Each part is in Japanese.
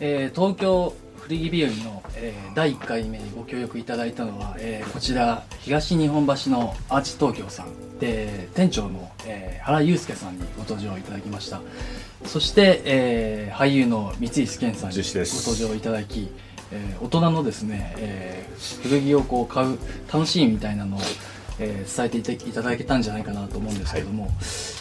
えー東京古着日和の、えー第1回目にご協力いただいたのは、えーこちら東日本橋のアーチ東京さんで店長の、えー原祐介さんにご登場いただきました。そして、えー俳優の三石健さんにご登場いただき、えー大人のですね、えー古着をこう買う楽しみみたいなのを、えー伝えていただけたんじゃないかなと思うんですけども、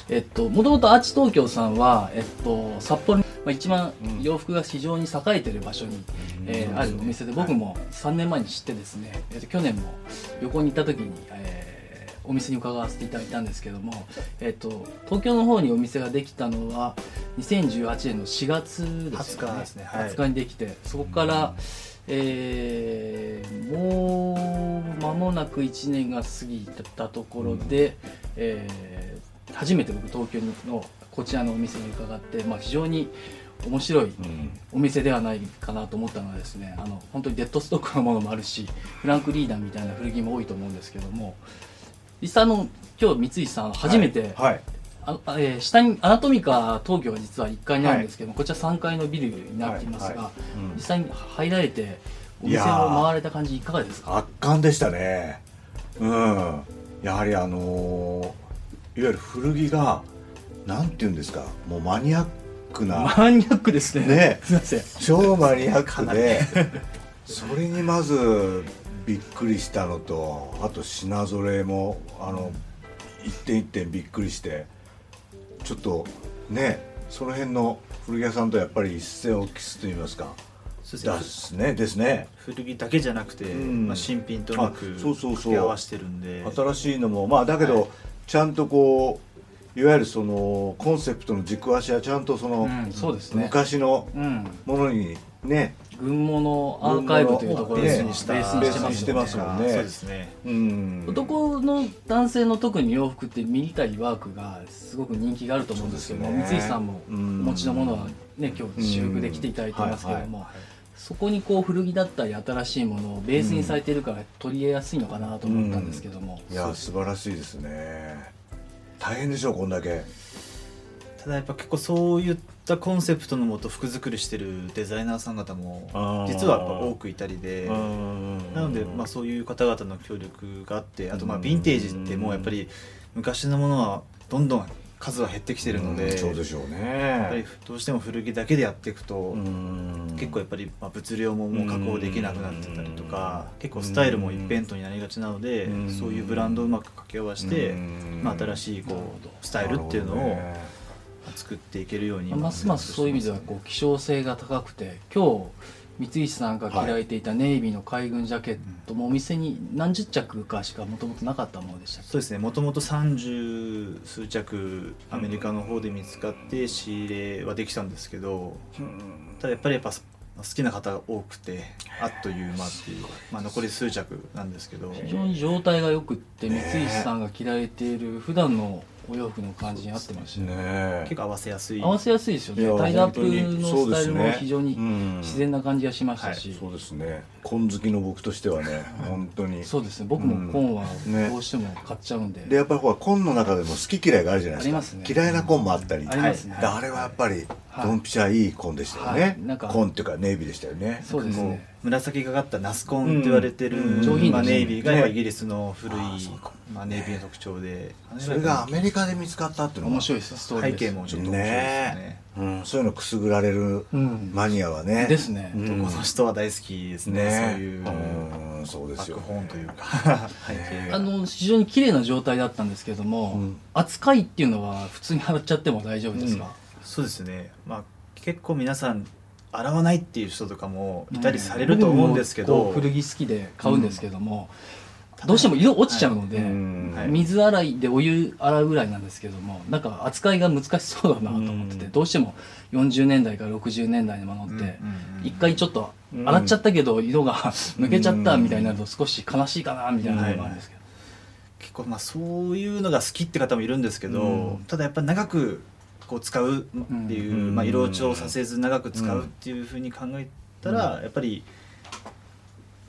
えっと、もともとアーチ東京さんは、えっと、札幌に、まあ、一番洋服が非常に栄えてる場所に、えーあるお店で僕も3年前に知ってですね、えっと、去年も旅行に行った時に、えーお店に伺わせていただいたんですけども、えっと、東京の方にお店ができたのは2018年の4月ですよね。20日ですね。はい。20日にできてそこから、えーもう間もなく1年が過ぎたところで、えー初めて僕東京のこちらのお店に伺って、まあ、非常に面白いお店ではないかなと思ったのはですねあの本当にデッドストックのものもあるしフランクリーダーみたいな古着も多いと思うんですけども実際あの今日三井さん初めて、はい。ああえー下にアナトミカ東京は実は1階にあるんですけども、こちら3階のビルになっていますが、はいはい。うん。実際に入られてお店を回られた感じいかがですか？圧巻でしたね。うん。やはりあのーいわゆる古着がなんて言うんですか？もうマニアックなマニアックですね。ね。すいません。超マニアックでそれにまずびっくりしたのとあと品揃えもあの一点一点びっくりしてちょっとねその辺の古着屋さんとやっぱり一線を期すと言いますか。でですすねですね。古着だけじゃなくて、うん。まあ、新品とうまくあそうそうそう。掛け合わせてるんで。新しいのもまあだけど、はい。ちゃんとこういわゆるそのコンセプトの軸足はちゃんとその、うんそうですね。昔のうん。ものにね軍物アーカイブというところでベースにしたベースにしてますもんね。そうですね。うん。男の男性の特に洋服ってミリタリーワークがすごく人気があると思うんですけどね。三井さんもおうん持ちのものはね今日私服で来ていただいてますけども、そこにこう古着だったり新しいものをベースにされてるから取り入れやすいのかなと思ったんですけども、いや素晴らしいですね大変でしょうこんだけ。ただやっぱ結構そういったコンセプトのもと服作りしてるデザイナーさん方も実はやっぱ多くいたりでななので、まあ、そういう方々の協力があってあとまあヴィンテージってもうやっぱり昔のものはどんどん数は減ってきてるのでそうでしょうやっぱりねどうしても古着だけでやっていくと、うん。結構やっぱりまあ物量ももう確保できなくなってたりとか結構スタイルも一辺倒になりがちなのでうん。そういうブランドをうまく掛け合わせてうん。まあ新しいこうスタイルっていうのを作っていけるようにますますそういう意味ではこう希少性が高くて今日三石さんが着られていたネイビーの海軍ジャケットもお店に何十着かしかもともとなかったものでしたそうですね。もともと30数着アメリカの方で見つかって仕入れはできたんですけどただやっぱりやっぱ好きな方が多くてあっという間っていう、まあ、残り数着なんですけど。非常に状態が良くって三石さんが着られている普段のお洋服の感じに合ってましたねね。結構合わせやすい。合わせやすいですよね。タイドアップのスタイルも非常にうん。自然な感じがしましたし、そうですね。紺好きの僕としてはね 本当に。そうですね。僕も紺はね。どうしても買っちゃうんで,、でやっぱりほら紺の中でも好き嫌いがあるじゃないですか。ありますね。嫌いな紺もあったり。ありますね。であれはやっぱりはい。ドンピシャいい紺でしたよはねい。なんか紺っていうかネイビーでしたよね。そうですね紫がかったナスコンって言われてる、うんまあ、ネイビーがイギリスの古い、まあ、ネイビーの特徴で。それがアメリカで見つかったっていうのが面白いです。背景もちょっと面白いですね。うん、そういうのくすぐられるうん。マニアはね。ですね。うん。この人は大好きですね。ね。そういううんそうですよ。バックホーンというか。背景が。あの非常に綺麗な状態だったんですけども、うん。扱いっていうのは普通に洗っちゃっても大丈夫ですか、そうですね。まあ結構皆さん洗わないっていう人とかもいたりされると思うんですけど、古着好きで買うんですけども、どうしても色落ちちゃうので、うんはい。水洗いでお湯洗うぐらいなんですけどもなんか扱いが難しそうだなと思ってて、うん。どうしても40年代から60年代のものって一回ちょっと洗っちゃったけど色が抜けちゃったみたいになると少し悲しいかなみたいなのがあるんですけど、結構まあそういうのが好きって方もいるんですけど、うん。ただやっぱり長くこう使うっていう、うんまあ、色落ちをさせず長く使うっていうふうに考えたら、やっぱり、ま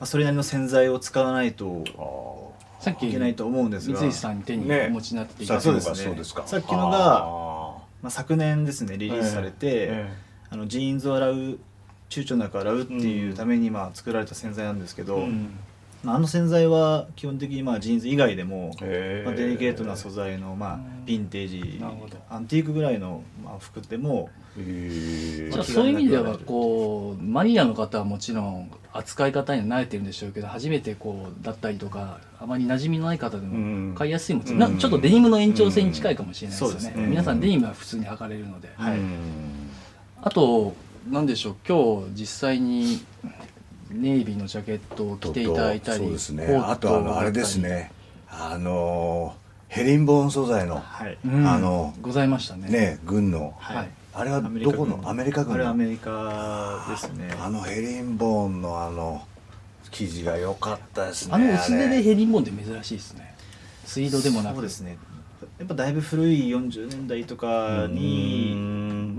あ、それなりの洗剤を使わないとさっきいけないと思うんですが、三井さんに手にね。お持ちになっていたね。そうですか。さっきのがあまあ、昨年ですねリリースされて、え。あのジーンズを洗う躊躇なく洗うっていうためにまあ作られた洗剤なんですけど、うんまあ、あの洗剤は基本的にまあジーンズ以外でも、まあ、デリケートな素材のまあうん。ヴィンテージアンティークぐらいのまあ服でもじゃあそういう意味ではこうマニアの方はもちろん扱い方に慣れてるんでしょうけど初めてこうだったりとかあまり馴染みのない方でうん。も買いやすいもん、うん。なちょっとデニムの延長線に近いかもしれないですよね,、うん。そうですね。皆さんデニムは普通に履かれるので、はい。うん。あとなんでしょう今日実際にネイビーのジャケットを着ていただいたりそうですね。あとあのあれですね。あのヘリンボーン素材のはい、うん。あのございましたね。ね軍の。はい。あれはどこの？アメリカ軍の。あれアメリカですね。あのヘリンボーンのあの生地が良かったですねあの薄手でれヘリンボーンって珍しいですね。ツイードでもなく。そうですね。やっぱだいぶ古い40年代とかに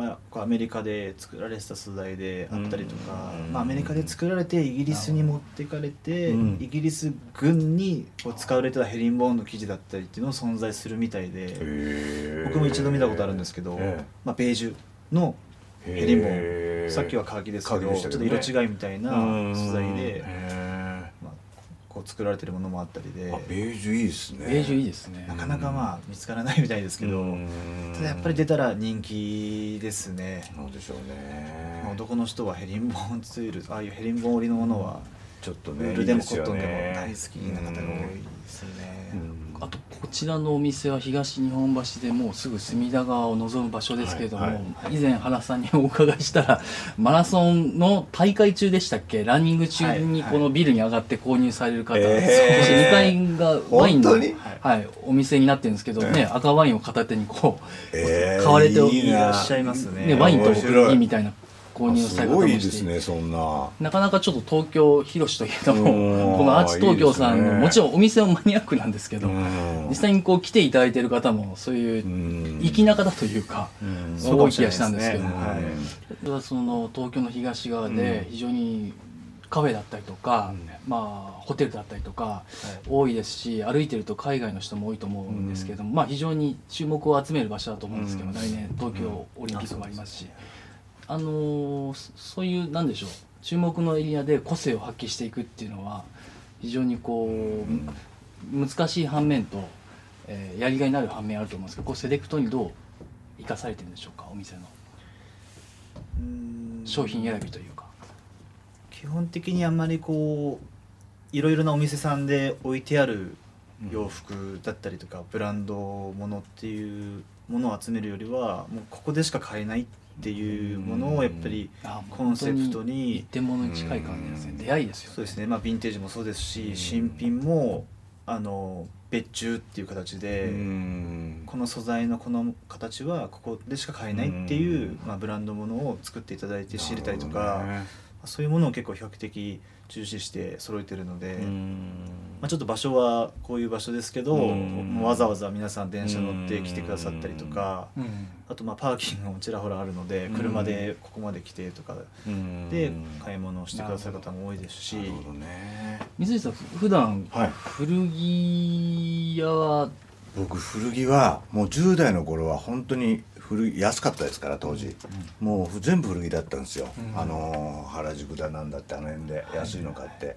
うんまあ、こうアメリカで作られてた素材であったりとかうん、まあ、アメリカで作られてイギリスに持ってかれて、うん。イギリス軍にこう使われてたヘリンボーンの生地だったりっていうのを存在するみたいで僕も一度見たことあるんですけど、えまあ、ベージュのえヘリンボへーーン。さっきはカーキですけどちょっと色違いみたいな素材うんで、こう作られてるものもあったりで。ベージュいいですね。ベージュいいですね。なかなかまあ見つからないみたいですけど、うん。ただやっぱり出たら人気ですね。なんでしょうね。まあ男の人はヘリンボーンツールああいうヘリンボーン織りのものはちょっとウねールでもコットンでもね。大好きな方が多いですよね。うん。あとこちらのお店は東日本橋でもうすぐ隅田川を望む場所ですけれども、はいは以前原さんにお伺いしたらマラソンの大会中でしたっけ？ランニング中にはいこのビルに上がって購入される方、えー。そして2階がワインの、本当に？はい、お店になってるんですけどね、赤ワインを片手にこう、えー買われておいらっしゃいますね。ね、ワインと面白い。いいみたいな購入されすごいですねそんな。なかなかちょっと東京広しといえどうん。もこのアーチ東京さんのねもちろんお店もマニアックなんですけど、うん。実際にこう来ていただいている方もそういううん。粋な方というか、うん。すごい気がしたんですけども、そうかもしれないその東京の東側で非常にカフェだったりとか、まあホテルだったりとか多いですし歩いてると海外の人も多いと思うんですけども、まあ非常に注目を集める場所だと思うんですけど、うん。来年東京オリンピックもありますし、あのーそそういうなんでしょう注目のエリアで個性を発揮していくっていうのは非常にこう、難しい反面と、えーやりがいのある反面あると思うんですけどこうセレクトにどう生かされてるんでしょうか？お店のうん商品選びというか。基本的にあんまりこういろいろなお店さんで置いてある洋服だったりとか、ブランドものっていうものを集めるよりはもうここでしか買えないっていうものをやっぱりあコンセプト一に点物に近い感じですね。うん。出会いですよね。そうですね。まあヴィンテージもそうですうん。し新品もあの別注っていう形で、うん。この素材のこの形はここでしか買えないっていう、うん。まあ、ブランドものを作っていただいて仕入れたりとなか、そういうものを結構比較的重視して揃えてるので、うん。まあ、ちょっと場所はこういう場所ですけど、わざわざ皆さん電車乗って来てくださったりとか、うん。あとまあパーキングもちらほらあるのでうん。車でここまで来てとかうん。で買い物をしてくださる方も多いですし、なるほどね。水井さん普段はい。古着屋は？僕古着はもう10代の頃は本当に古着安かったですから当時、もう全部古着だったんですよ、うん。あのー原宿だなんだってあの辺で安いの買って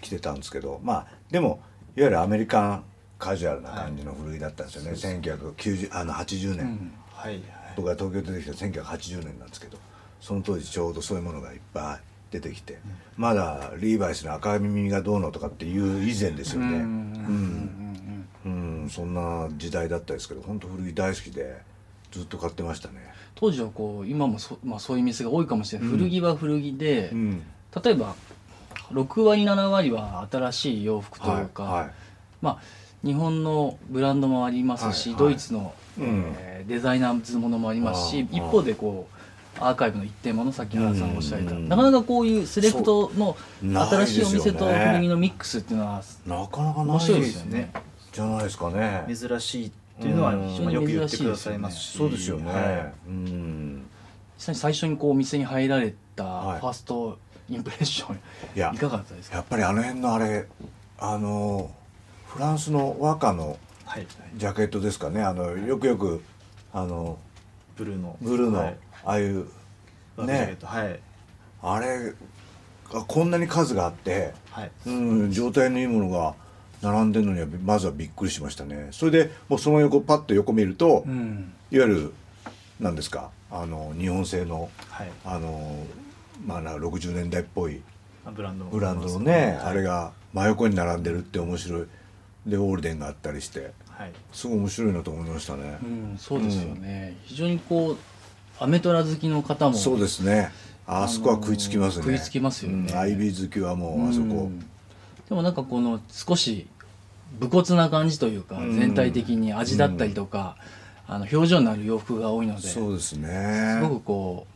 着てたんですけど。まあでもいわゆるアメリカンカジュアルな感じの古着だったんですよね、1990あの80年、うん。はいはい。僕が東京出てきた1980年なんですけどその当時ちょうどそういうものがいっぱい出てきて、まだリーバイスの赤耳がどうのとかっていう以前ですよね。うん。うん、うん、そんな時代だったですけど本当古着大好きでずっと買ってましたね。当時はこう今もそ,、まあ、そういう店が多いかもしれない、うん。古着は古着で、うん。例えば6割7割は新しい洋服というか、はいはい。まあ日本のブランドもありますし、はいはい。ドイツの、うん。えーデザイナーズものもありますし一方でこうアーカイブの一点ものさっき原さんがおっしゃられた、うん。なかなかこういうセレクトの新しいお店と古着のミックスっていうのはなかなかない面白いですよね。じゃないですかね。珍しいっていうのはうん。まあよく言ってくださいますし。そうですよね、はうん。実際に最初にこうお店に入られたフはい。ァーストインプレッション、いやい、かがだったですか？やっぱりあの辺のあれあのフランスの和歌のジャケットですかね。あのよくよくあのブルーの。ブルーの、はい。ああいうね。トはい。あれがこんなに数があって、はい。うん、状態のいいものが並んでるのにはまずはびっくりしましたね。それでもうその横パッと横見ると、うん。いわゆる何ですかあの日本製のはい。あのまあなんか60年代っぽいあブランドもブランドのね、はい。あれが真横に並んでるって面白い。でオールデンがあったりして。はい。すごい面白いなと思いましたね。う、ん、そうですよね、非常にこうアメトラ好きの方もそうですね。あそこは食いつきますね、食いつきますよね。うんアイビー好きはもうあそこ、うんでもなんかこの少し武骨な感じというか、うん。全体的に味だったりとか、あの表情のある洋服が多いのでそうですね。すごくこ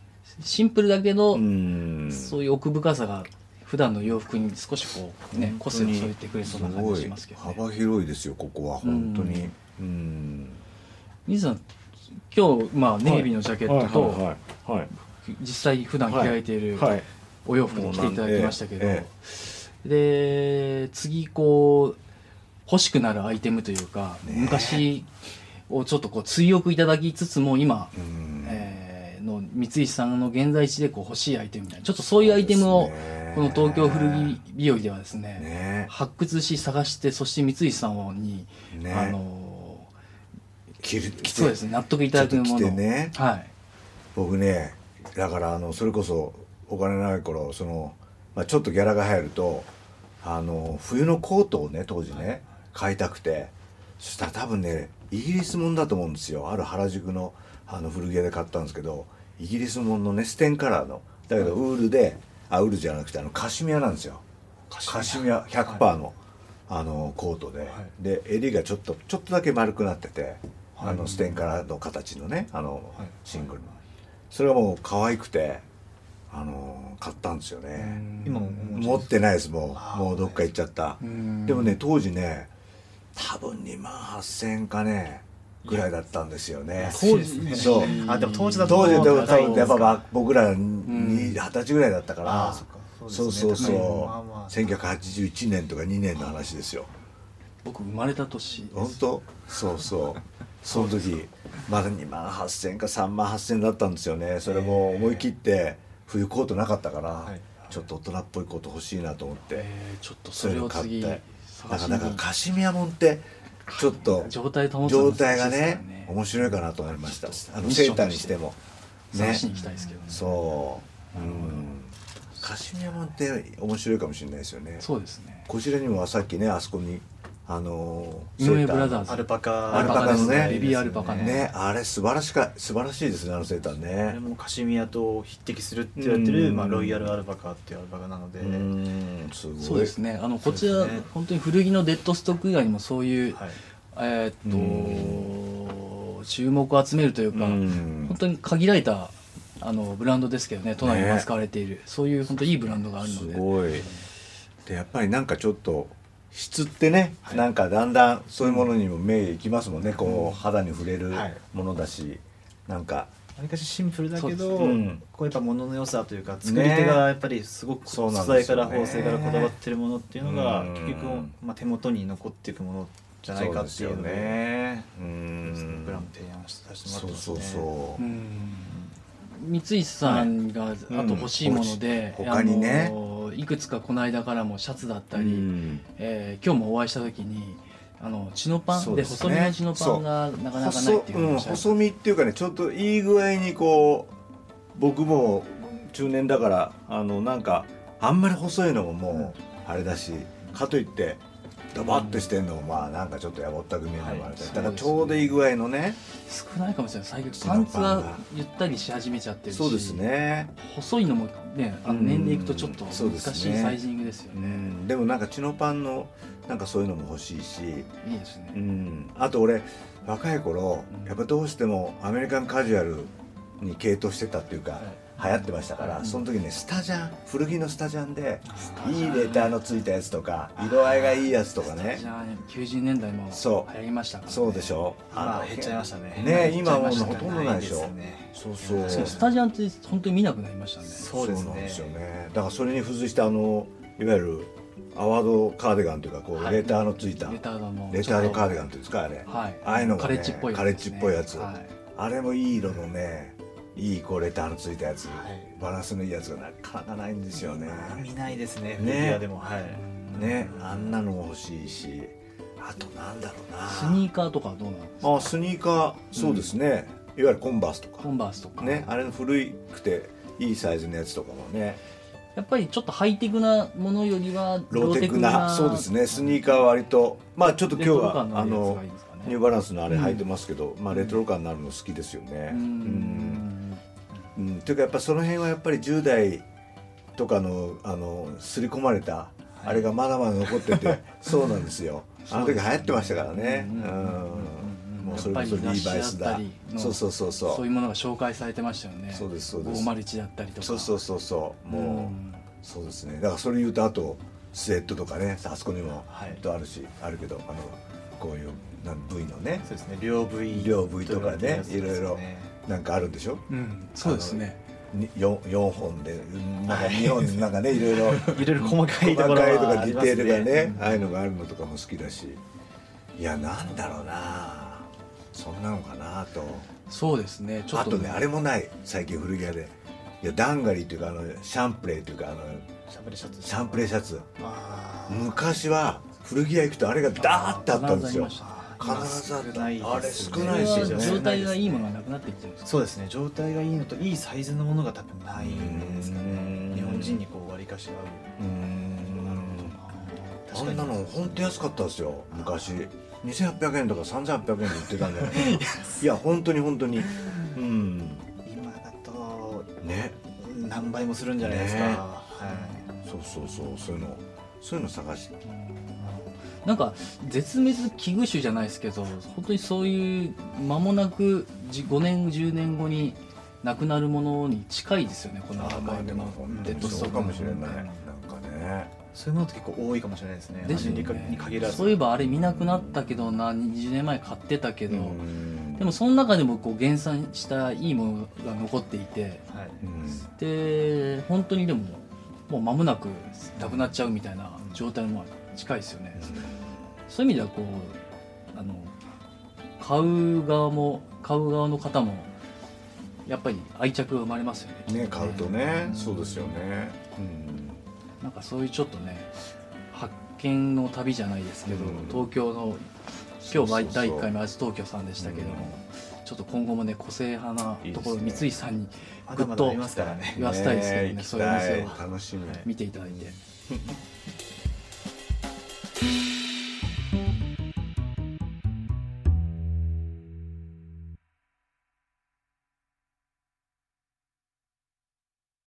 うシンプルだけど、うん。そういう奥深さが普段の洋服に少しこうね個性を添えてくれそうな感じしますけどね。幅広いですよここは本当に。うん。水さん今日、まあ、ネイビーのジャケットと、実際普段着られているはい。お洋服に着ていただきましたけど、で次こう欲しくなるアイテムというか、ね昔をちょっとこう追憶いただきつつも今、うん。えーの三石さんの現在地でこう欲しいアイテムみたいなちょっとそういうアイテムをこの東京古着日和ではですねね発掘し探してそして三石さんに、ねあの着る着て。そうですね納得いただくものね。はい。僕ねだからあのそれこそお金ない頃その、まあ、ちょっとギャラが入るとあの冬のコートをね当時ね、買いたくてそしたら多分ねイギリスもんだと思うんですよ。ある原宿のあの古着屋で買ったんですけどイギリスもんのねステンカラーの。だけどウールで、あウールじゃなくてあのカシミヤなんですよ。カシミヤ。100%の,、あのコートで、で襟がちょっとちょっとだけ丸くなってて、あのステンカラーの形のねあの、はい。シングルの。それがもう可愛くてあの買ったんですよね。今持ってないですもう。もうどっか行っちゃった。うん。でもね当時ね多分2万8000円かねぐらいだったんですよね。当時そう。あでも当時だと当時でも多分やっぱまあ僕ら二十歳ぐらいだったから、そっか。そうですね。そうそう、高いまあまあ。1981年とか2年の話ですよ。僕生まれた年です。本当？そうそう。その時まだ2万8000円か3万8000円だったんですよね。それも思い切って冬コートなかったから、はい。ちょっと大人っぽいコート欲しいなと思って、えーちょっとそれを次だ探しにからだからカシミヤもんってちょっと 状態保つ状態がね面白いかなと思いました。あのセーターにしても。探しに行きたいですけどね。そう。うん。カシミヤもんって面白いかもしれないですよね。そうですね。こちらにもさっきねあそこにあの井上セーターブラザーズ。アルパカアルパカのねベビーアルパカの。ねあれ素晴らしか素晴らしいですねあのセーターあれねもカシミヤと匹敵するって言われてる、うん。まあ、ロイヤルアルパカっていうアルパカなので、うんすごい。そうですね。あのこちら、本当に古着のデッドストック以外にもそういう、はい、えーっと注目を集めるというか、うん。本当に限られたあのブランドですけどね都内に扱われている、そういう本当いいブランドがあるすので。ごい。でやっぱりなんかちょっと質ってね、はい。なんかだんだんそういうものにも目いきますもんね、こう肌に触れるはい。ものだし、なんか。わりかしシンプルだけど、うんこうやっぱ物の良さというか作り手がやっぱりすごくそうなん素材から縫製からこだわってるものっていうのがうん。結局、まあ、手元に残っていくものじゃないかっていうのでそうですよね。うブんラン提案させてもらってそうますねそうそう、うん。三石さんがあと欲しいもので、うん。他にね。あのいくつかこの間からもシャツだったり、うん。えー今日もお会いした時にあのチノパンで,、細身のチノパンがなかなかないっていう細,、うん、話細身っていうかねちょっといい具合にこう僕も中年だからあのなんかあんまり細いのももうあれだし、かといってドバッとしてんのもまあなんかちょっとやぼったく見えるのもあれだし、はいだからちょうどいい具合のね少ないかもしれない。最近パンツはがゆったりし始めちゃってるしそうですね、細いのもねあのうん。年齢いくとちょっと難しいサイジングですようね、ん、でもなんかチノパンのなんかそういうのも欲しいし、いいですね、うん、あと俺若い頃うん。やっぱどうしてもアメリカンカジュアルに傾倒してたっていうか、流行ってましたから、はいその時ねスタジャン古着のスタジャンでいいレターのついたやつとか色合いがいいやつとかね。じゃあね90年代も流行りましたから、ね、そうでしょ。今減っちゃいましたね。ね今もうほとんどないでしょ。うそうそう。スタジャンって本当に見なくなりましたね。そうなんですよね。だからそれに付随してあのいわゆるアワードカーディガンというかこう、はい。レターのついた。レタードのカーディガンっていうんですかあれ、はい。ああいうのがねカレッジっぽいやつですね。カレッジっぽいやつ。はい。あれもいい色のねいいこうレターのついたやつ、はい。バランスのいいやつがなかなかないんですよね。まあ見ないですねね。でも。はい。ね。あんなのも欲しいし。あとなんだろうな。スニーカーとかはどうなんですか？あスニーカーそうですね、いわゆるコンバースとか。コンバースとか。ね。あれの古くていいサイズのやつとかもね。やっぱりちょっとハイテクなものよりはローテクなそうですね。スニーカーは割とまあちょっと今日はあ感のニューバランスのあれ履いてますけど、まあレトロ感のあるの好きですよね。ううんんうん。というかやっぱその辺はやっぱり10代とかのあの刷り込まれた、あれがまだまだ残ってて そうなんですよ。あの時流行ってましたからね。もうそれこそリーバイスだ。そうそうそうそう。そういうものが紹介されてましたよね。そうですそうです。501だったりとか。そうそうそうそう。もう、うん。そうですね。だからそれ言うとあとスウェットとかねあそこにもはい。とあるし、あるけどあのこういうなん部位のね。そうですね。両部位両部位とかねいろいろ。ねなんかあるんでしょ？うんそうですね。に 4, 4本でうんなんか2本なんかねいろいろ。いろいろ細かい細ととかディテールがねうんああいうのがあるのとかも好きだし。いやなんだろうな。そんなのかなと。そうですね。ちょっとあとねあれもない。最近古着屋で。いやダンガリーっていうかあのシャンプレーっていうかあのシャンプレシャツ。シャンプレーシャツ。あー。昔は古着屋行くとあれがダーってあったんですよ必必ずあった少ないですね。あれ少ないですよね。は状態がいいものがなくなってきてるんですかそうですね。状態がいいのといいサイズのものが多分ないんですかうねん。日本人にこう割りかし合うーんう確かにあんなの本当安かったですよ。昔。2800円とか3800円で売ってたんじゃないいや本当に本当に。うん。今だとね。何倍もするんじゃないですか、ね。はそうそうそう。そういうの。そういうの探してなんか絶滅危惧種じゃないですけど本当にそういう間もなくじ5年10年後になくなるものに近いですよねこのあまあでも本当デッドストかもしれない。なんかね。い、そういうものって結構多いかもしれないですね。ですね。に限らず。そういえばあれ見なくなったけどな20年前買ってたけど、うん。でもその中でもこう減産したいいものが残っていて。はい。うん。で本当にでももう間もなくなくなっちゃうみたいな状態も近いですよね、そういう意味ではこうあの買う側も買う側の方もやっぱり愛着が生まれますよね。ね買うとねそうですよね。うん。なんかそういうちょっとね発見の旅じゃないですけど、うん。東京の今日第1回目アジ東京さんでしたけども、ちょっと今後もね個性派なところね三井さんにまぐっと言わせたいですけどね行きそういうお店を見ていただいて。Thank you.